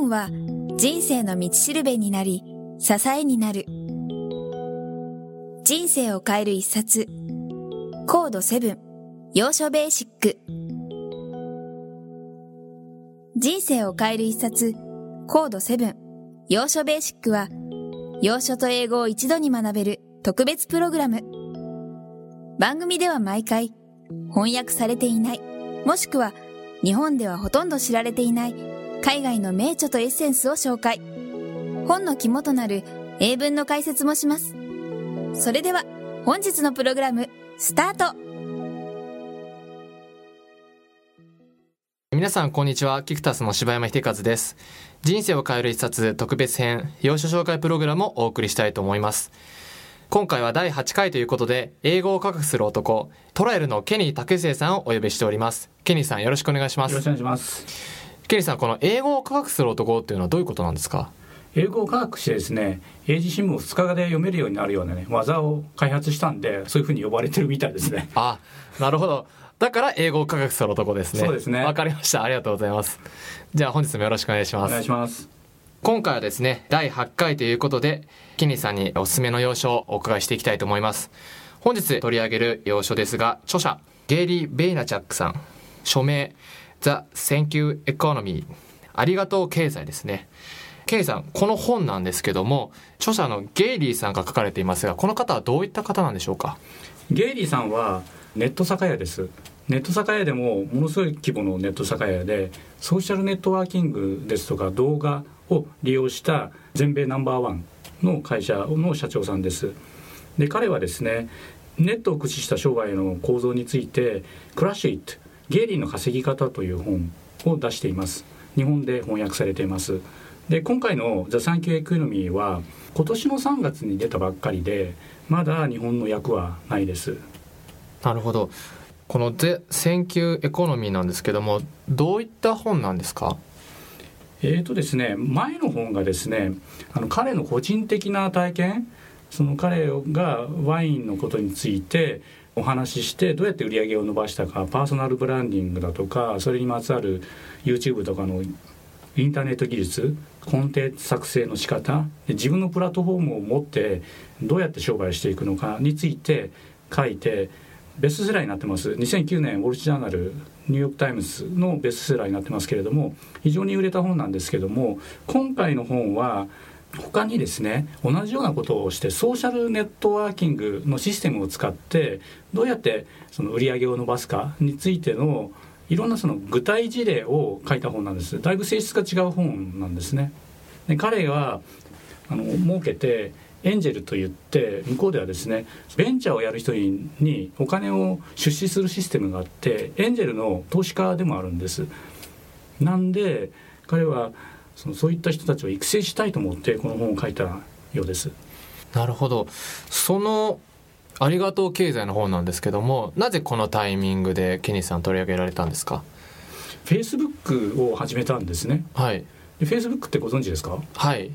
本は人生の道しるべになり、支えになる。人生を変える一冊。コード7、要所ベーシック。人生を変える一冊、コード7、要所ベーシックは、要所と英語を一度に学べる特別プログラム。番組では毎回、翻訳されていない、もしくは日本ではほとんど知られていない海外の名著とエッセンスを紹介。本の肝となる英文の解説もします。それでは本日のプログラム、スタート皆さんこんにちは。キクタスの柴山秀和です。人生を変える一冊特別編、要所紹介プログラムをお送りしたいと思います。今回は第8回ということで、英語を科学する男、トラエルのケニー竹末さんをお呼びしております。ケニーさんよろしくお願いします。よろしくお願いします。ケニーさん、この英語を科学する男っていうのはどういうことなんですか？英語を科学してですね英字新聞を2日で読めるようになるようなね技を開発したんでそういうふうに呼ばれてるみたいですね。あなるほど。だから英語を科学する男ですね。そうですね。わかりました。ありがとうございます。じゃあ本日もよろしくお願いします。お願いします。今回はですね第8回ということでケニーさんにおすすめの要所をお伺いしていきたいと思います。本日取り上げる要所ですが著者ゲイリー・ベイナチャックさん。署名 The Thank You Economy ありがとう経済ですね。ケイさん、この本なんですけども、著者のゲイリーさんが書かれていますが、この方はどういった方なんでしょうか？ゲイリーさんはネット酒屋です。ネット酒屋でもものすごい規模のネット酒屋で、ソーシャルネットワーキングですとか動画を利用した全米ナンバーワンの会社の社長さんです。で、彼はですね、ネットを駆使した商売の構造について、 Crush It、ゲイリーの稼ぎ方という本を出しています。日本で翻訳されています。で今回の「 The Thank You Economy」は今年の3月に出たばっかりでまだ日本の訳はないです。なるほど。この「 The Thank You Economy」なんですけどもどういった本なんですか？えーとですね、前の本がですねあの彼の個人的な体験その彼がワインのことについてお話ししてどうやって売り上げを伸ばしたかパーソナルブランディングだとかそれにまつわる YouTube とかのインターネット技術コンテンツ作成の仕方自分のプラットフォームを持ってどうやって商売していくのかについて書いてベストセラーになってます。2009年ウォル・ジャーナルニューヨーク・タイムズのベストセラーになってますけれども非常に売れた本なんですけども今回の本は他にですね同じようなことをしてソーシャルネットワーキングのシステムを使ってどうやってその売り上げを伸ばすかについてのいろんなその具体事例を書いた本なんです。だいぶ性質が違う本なんですね。で彼があの設けてエンジェルといって向こうではですねベンチャーをやる人にお金を出資するシステムがあってエンジェルの投資家でもあるんです。なんで彼はそのそういった人たちを育成したいと思ってこの本を書いたようです。なるほど。そのありがとう経済の本なんですけどもなぜこのタイミングでケニーさん取り上げられたんですか？フェイスブックを始めたんですね。はい。フェイスブックってご存知ですか？はい。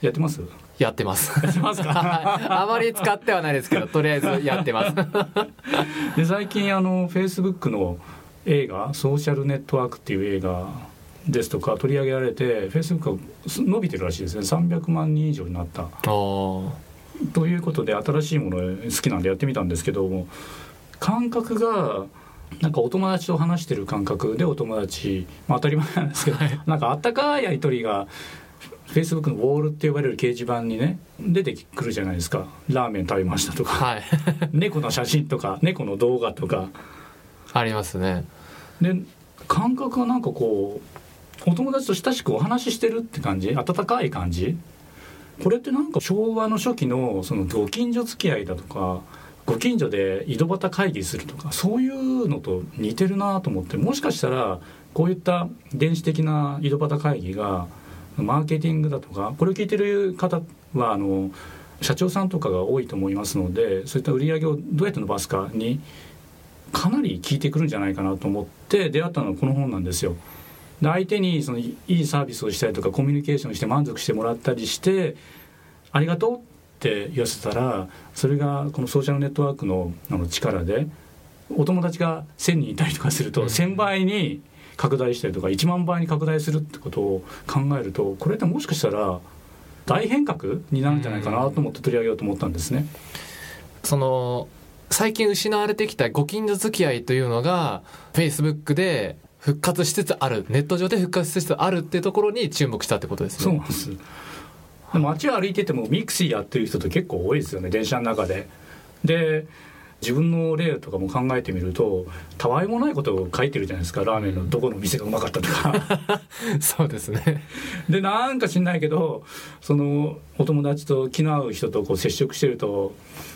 やってます？やってます。やってますか？あまり使ってはないですけどとりあえずやってます。で最近あのフェイスブックの映画「ソーシャルネットワーク」っていう映画ですとか取り上げられてフェイスブックが伸びてるらしいですね。300万人以上になった。ということで新しいもの好きなんでやってみたんですけども感覚がなんかお友達と話してる感覚でお友達、まあ、当たり前なんですけど、はい、なんかあったかいやり取りがフェイスブックのウォールって呼ばれる掲示板にね出てくるじゃないですか。ラーメン食べましたとか、はい、猫の写真とか猫の動画とか。ありますね。で感覚がなんかこうお友達と親しくお話ししてるって感じ？温かい感じ？これってなんか昭和の初期のそのご近所付き合いだとかご近所で井戸端会議するとかそういうのと似てるなと思ってもしかしたらこういった電子的な井戸端会議がマーケティングだとかこれを聞いてる方はあの社長さんとかが多いと思いますのでそういった売り上げをどうやって伸ばすかにかなり効いてくるんじゃないかなと思って出会ったのはこの本なんですよ。で相手にそのいいサービスをしたりとかコミュニケーションして満足してもらったりしてありがとうって言わせたらそれがこのソーシャルネットワークのあの力でお友達が1,000人いたりとかすると1,000倍に拡大したりとか1万倍に拡大するってことを考えるとこれってもしかしたら大変革になるんじゃないかなと思って取り上げようと思ったんですね。その最近失われてきたご近所付き合いというのがフェイスブックで復活しつつあるネット上で復活しつつあるっていうところに注目したってことですね。そうなんですで街を歩いててもミクシーやってる人って結構多いですよね電車の中で。で自分の例とかも考えてみるとたわいもないことを書いてるじゃないですかラーメンのどこの店がうまかったとか そうですねでなんか知んないけどそのお友達と気の合う人とこう接触してると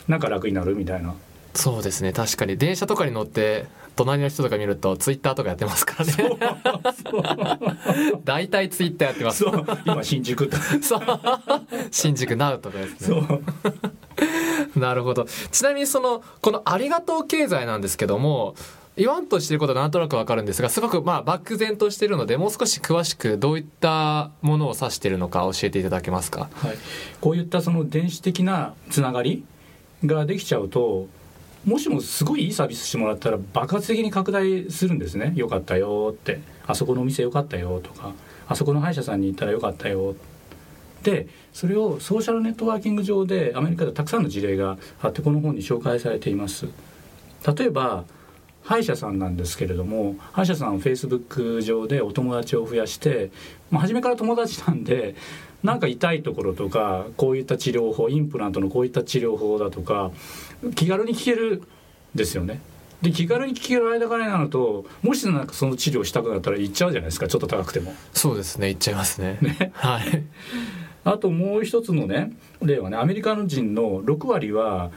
なんか楽になるみたいなそうですね。確かに。電車とかに乗って隣の人とか見るとツイッターとかやってますからね。大体ツイッターやってます。そう。今新宿とそう。新宿ナウとかですそねう。なるほど。ちなみにそのこのありがとう経済なんですけども言わんとしていることはなんとなくわかるんですがすごくまあ漠然としているのでもう少し詳しくどういったものを指しているのか教えていただけますか？はい、こういったその電子的なつながりができちゃうともしもすごいいいサービスしてもらったら爆発的に拡大するんですね「よかったよ」って「あそこのお店よかったよ」とか「あそこの歯医者さんに行ったらよかったよ」でそれをソーシャルネットワーキング上でアメリカでたくさんの事例があってこの本に紹介されています。例えば歯医者さんなんですけれども歯医者さんはフェイスブック上でお友達を増やして、まあ、初めから友達なんでなんか痛いところとかこういった治療法インプラントのこういった治療法だとか気軽に聞けるんですよね。で気軽に聞ける間柄になるともしなんかその治療したくなったら行っちゃうじゃないですかちょっと高くても。そうですね言っちゃいますね。ね。はい。あともう一つのね例はねアメリカの人の6割は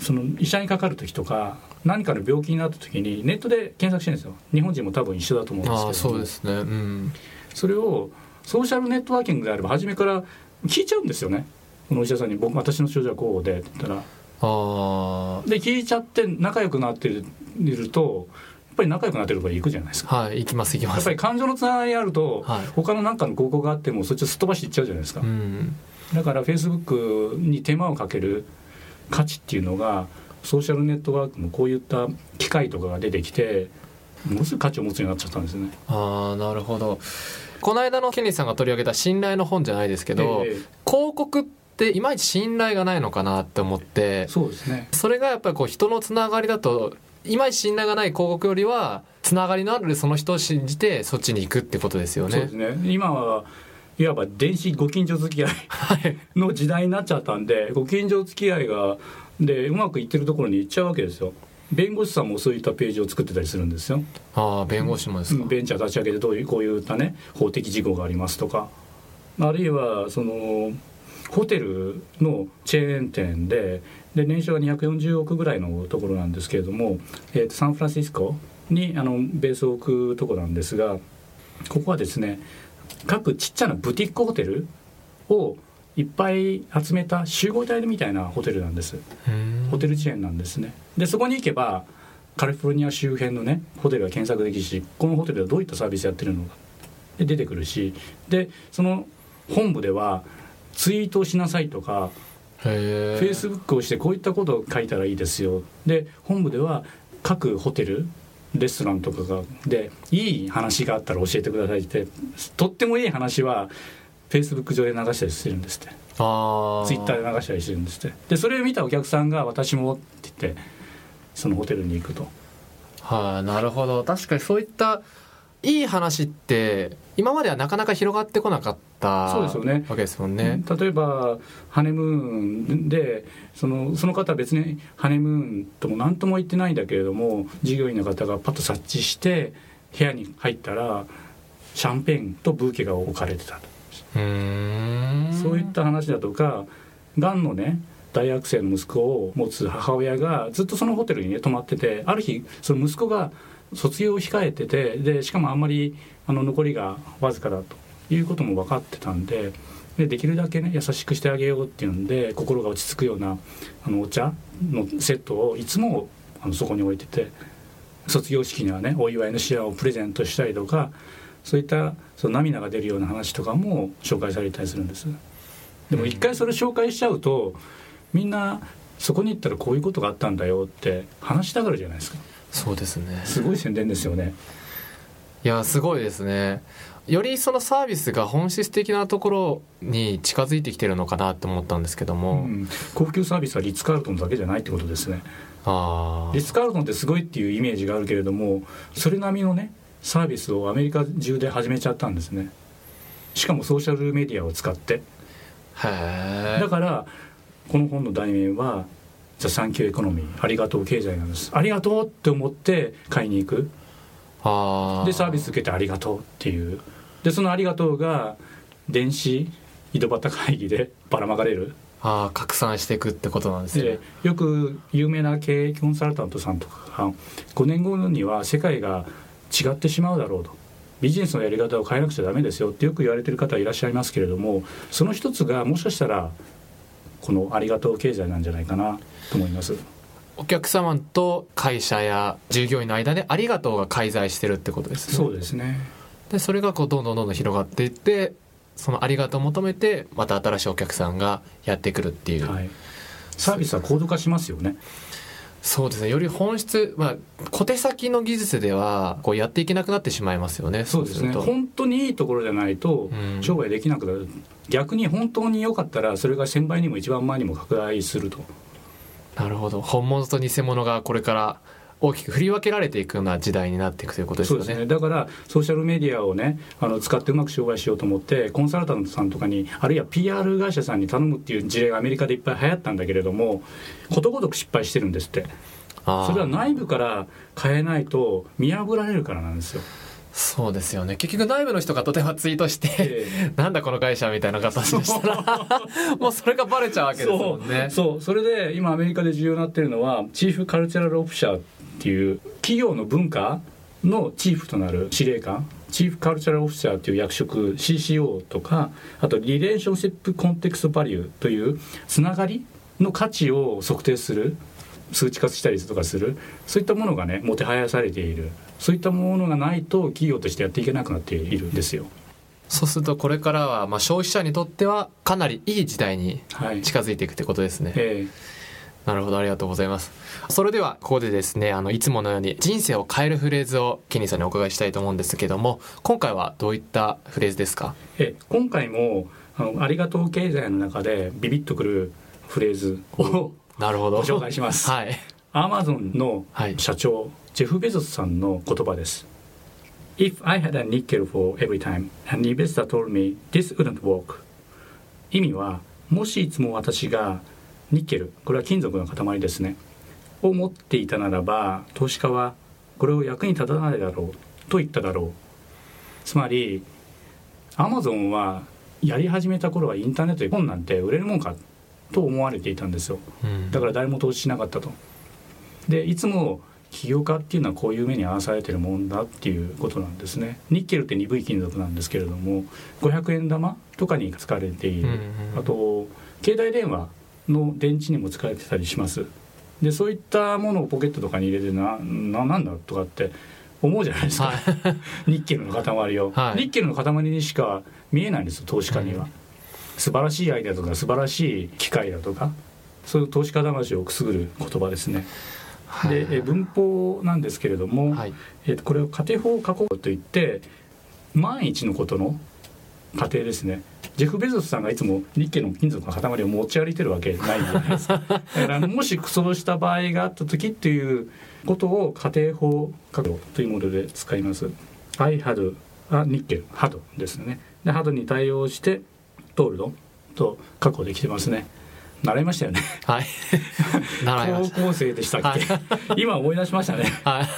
その医者にかかる時とか何かの病気になった時にネットで検索してるんですよ。日本人も多分一緒だと思うんですけど。そうですね。うん。それをソーシャルネットワーキングであれば初めから聞いちゃうんですよね。このお医者さんに僕私の症状はこうでって言ったら。あで聞いちゃって仲良くなってるとやっぱり仲良くなってるところに行くじゃないですか。あはい行きます行きます。やっぱり感情のつながりあると、はい。他の何かの合コンがあってもそっちをすっ飛ばしていっちゃうじゃないですか、うん。だからフェイスブックに手間をかける価値っていうのがソーシャルネットワークのこういった機会とかが出てきてものすごい価値を持つようになっちゃったんですよね。ああなるほどこの間のケニーさんが取り上げた信頼の本じゃないですけど、ええ広告っていまいち信頼がないのかなって思ってそうですね。それがやっぱりこう人のつながりだといまいち信頼がない広告よりはつながりのあるその人を信じてそっちに行くってことですよね。そうです。ね。今はいわば電子ご近所付き合い、の時代になっちゃったんでご近所付き合いがでうまくいってるところに行っちゃうわけですよ弁護士さんもそういったページを作ってたりするんですよああ弁護士もですか。ベンチャー立ち上げてどういうこういったね法的事項がありますとかあるいはそのホテルのチェーン店でで年商が240億ぐらいのところなんですけれども、えーとサンフランシスコにあのベースを置くところなんですがここはですね各ちっちゃなブティックホテルをいっぱい集めた集合体みたいなホテルなんです。うんホテルチェーンなんですねでそこに行けばカリフォルニア周辺のねホテルが検索できるしこのホテルではどういったサービスやってるのかで出てくるしでその本部ではツイートをしなさいとか。フェイスブックをしてこういったことを書いたらいいですよで本部では各ホテルレストランとかがでいい話があったら教えてくださいってとってもいい話はフェイスブック上で流したりしてるんですって。ああ。ツイッターで流したりしてるんですって。でそれを見たお客さんが「私も」って言ってそのホテルに行くと。はい、なるほど。確かにそういったいい話って今まではなかなか広がってこなかったそうですよね。わけですもんね。例えばハネムーンでそのその方は別にハネムーンとも何とも言ってないんだけれども従業員の方がパッと察知して部屋に入ったらシャンペーンとブーケが置かれてたと、そういった話だとかがんのね大学生の息子を持つ母親がずっとそのホテルにね泊まっててある日その息子が卒業を控えててでしかもあんまりあの残りがわずかだということも分かってたんででできるだけね優しくしてあげようっていうんで心が落ち着くようなあのお茶のセットをいつもあのそこに置いてて卒業式にはねお祝いのシアをプレゼントしたりとかそういったその涙が出るような話とかも紹介されたりするんです。でも一回それ紹介しちゃうとみんなそこに行ったらこういうことがあったんだよって話したがるじゃないですか。そうですね。すごい宣伝ですよね。いやすごいですね。よりそのサービスが本質的なところに近づいてきてるのかなって思ったんですけども、うん、高級サービスはリッツ・カールトンだけじゃないってことですね。あリッツ・カールトンってすごいっていうイメージがあるけれどもそれ並みのねサービスをアメリカ中で始めちゃったんですね。しかもソーシャルメディアを使って。だからこの本の題名は「 The Thank You Economy ありがとう経済」なんですありがとうって思って買いに行く。でサービス受けてありがとうっていう。でそのありがとうが電子井戸端会議で ばらまかれる。あー拡散していくってことなんですでねよく有名な経営コンサルタントさんとかが5年後には世界が違ってしまうだろうと。ビジネスのやり方を変えなくちゃダメですよ。ってよく言われてる方いらっしゃいますけれどもその一つがもしかしたらこのありがとう経済なんじゃないかなと思います。お客様と会社や従業員の間でありがとうが介在してるってことですね。そうですね。でそれがこうどんどんどんどん広がっていってそのありがとうを求めてまた新しいお客さんがやってくるっていう、はい、サービスは高度化しますよね。そうですね。より本質、まあ、小手先の技術ではこうやっていけなくなってしまいますよね。そうですね。本当にいいところじゃないとうん。商売できなくなる、逆に本当に良かったらそれが1000倍にも1万倍にも拡大すると。なるほど。本物と偽物がこれから大きく振り分けられていくような時代になっていくということですそうですよね。ねだからソーシャルメディアをねあの使ってうまく商売しようと思ってコンサルタントさんとかにあるいは PR 会社さんに頼むっていう事例がアメリカでいっぱい流行ったんだけれどもことごとく失敗してるんですって。それは内部から変えないと見破られるからなんですよ。そうですよね。結局内部の人がとてもツイートして、え なんだこの会社みたいな形でしたら もうそれがバレちゃうわけですもんね。そう。それで今アメリカで重要になってるのはチーフカルチャラルオフィシャーっていう企業の文化のチーフとなる司令官チーフカルチャラルオフィシャーという役職 CCO とかあとリレーションシップコンテクストバリューというつながりの価値を測定する数値化したりとかするそういったものがねもてはやされている。そういったものがないと企業としてやっていけなくなっているんですよ。そうするとこれからはまあ消費者にとってはかなりいい時代にはい。近づいていくってことですね、えなるほどありがとうございます。それではここでですねあのいつものように人生を変えるフレーズをケニーさんにお伺いしたいと思うんですけども今回はどういったフレーズですか？ええ今回もあのありがとう経済の中でビビッとくるフレーズをなるほど。ご紹介します。はい。アマゾンのはい。社長、ジェフ・ベゾスさんの言葉です。If I had a nickel for every time an investor told me this wouldn't work. 意味はもしいつも私がニッケルこれは金属の塊ですね。を持っていたならば投資家はこれを役に立たないだろうと言っただろう。つまりアマゾンはやり始めた頃はインターネットで本なんて売れるもんかと思われていたんですよ。うん。だから誰も投資しなかったと。でいつも起業家っていうのはこういう目に遭わされてるもんだっていうことなんですね。ニッケルって鈍い金属なんですけれども500円玉とかに使われている、あと携帯電話の電池にも使われてたりします。でそういったものをポケットとかに入れてなななんだとかって思うじゃないですか、はい。ニッケルの塊を、はい。ニッケルの塊にしか見えないんですよ投資家には、うん。素晴らしいアイデアとか素晴らしい機械だとかそういう投資家魂をくすぐる言葉ですね。でえ文法なんですけれども、はい。えっとこれを家庭法加工といって万一のことの過程ですね。ジェフ・ベゾスさんがいつも日系の金属の塊を持ち歩いてるわけないじゃないですか。だからもしそうした場合があった時っていうことを家庭法加工というもので使います。I had a ニッケル had ですね。で had に対応してトールドと確保できてますね。習いましたよね。はい。高校生でしたっけ、今思い出しましたね。たはい。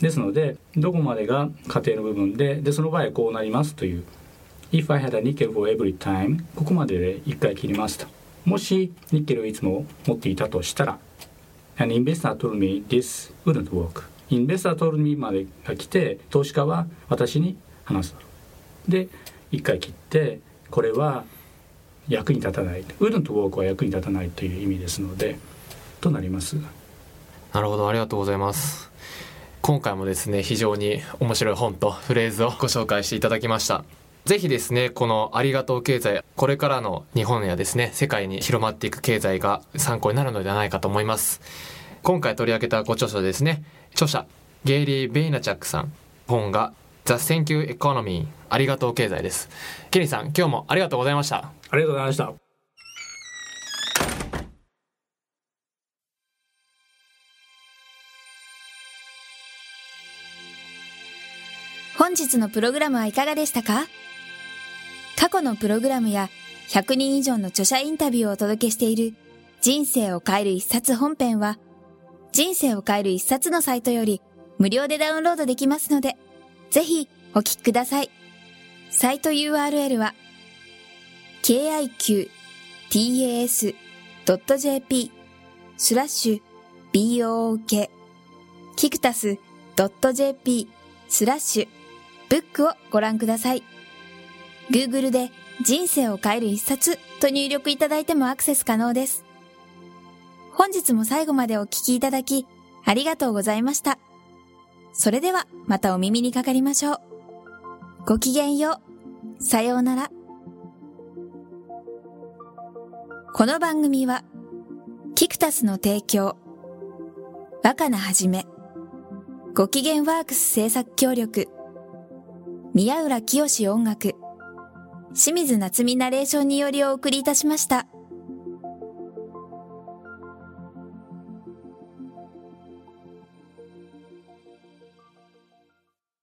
ですのでどこまでが家庭の部分ででその場合はこうなりますという「If I had a nickel for every time」ここまでで1回切りますと。もしニッケルをいつも持っていたとしたら「An investor told me this wouldn't work」「investor told me」までが来て投資家は私に話すで1回切ってこれは役に立たない「wouldn't work」は役に立たないという意味ですのでとなります。なるほどありがとうございます。今回もですね非常に面白い本とフレーズをご紹介していただきました。ぜひですねこのありがとう経済これからの日本やですね世界に広まっていく経済が参考になるのではないかと思います。今回取り上げたご著書ですね著者ゲイリー・ベイナチャックさん本が The Thank You Economy ありがとう経済です。ケニーさん今日もありがとうございました。ありがとうございました。本日のプログラムはいかがでしたか？過去のプログラムや100人以上の著者インタビューをお届けしている人生を変える一冊本編は人生を変える一冊のサイトより無料でダウンロードできますのでぜひお聞きください。サイト URL は kiqtas.jp スラッシュ book キクタス .jp スラッシュブックをご覧ください。Google で人生を変える一冊と入力いただいてもアクセス可能です。本日も最後までお聞きいただきありがとうございました。それではまたお耳にかかりましょう。ごきげんよう。さようなら。この番組は、キクタスの提供、若菜はじめ、ごきげんワークス制作協力、宮浦清志音楽、清水夏美ナレーションによりお送りいたしました。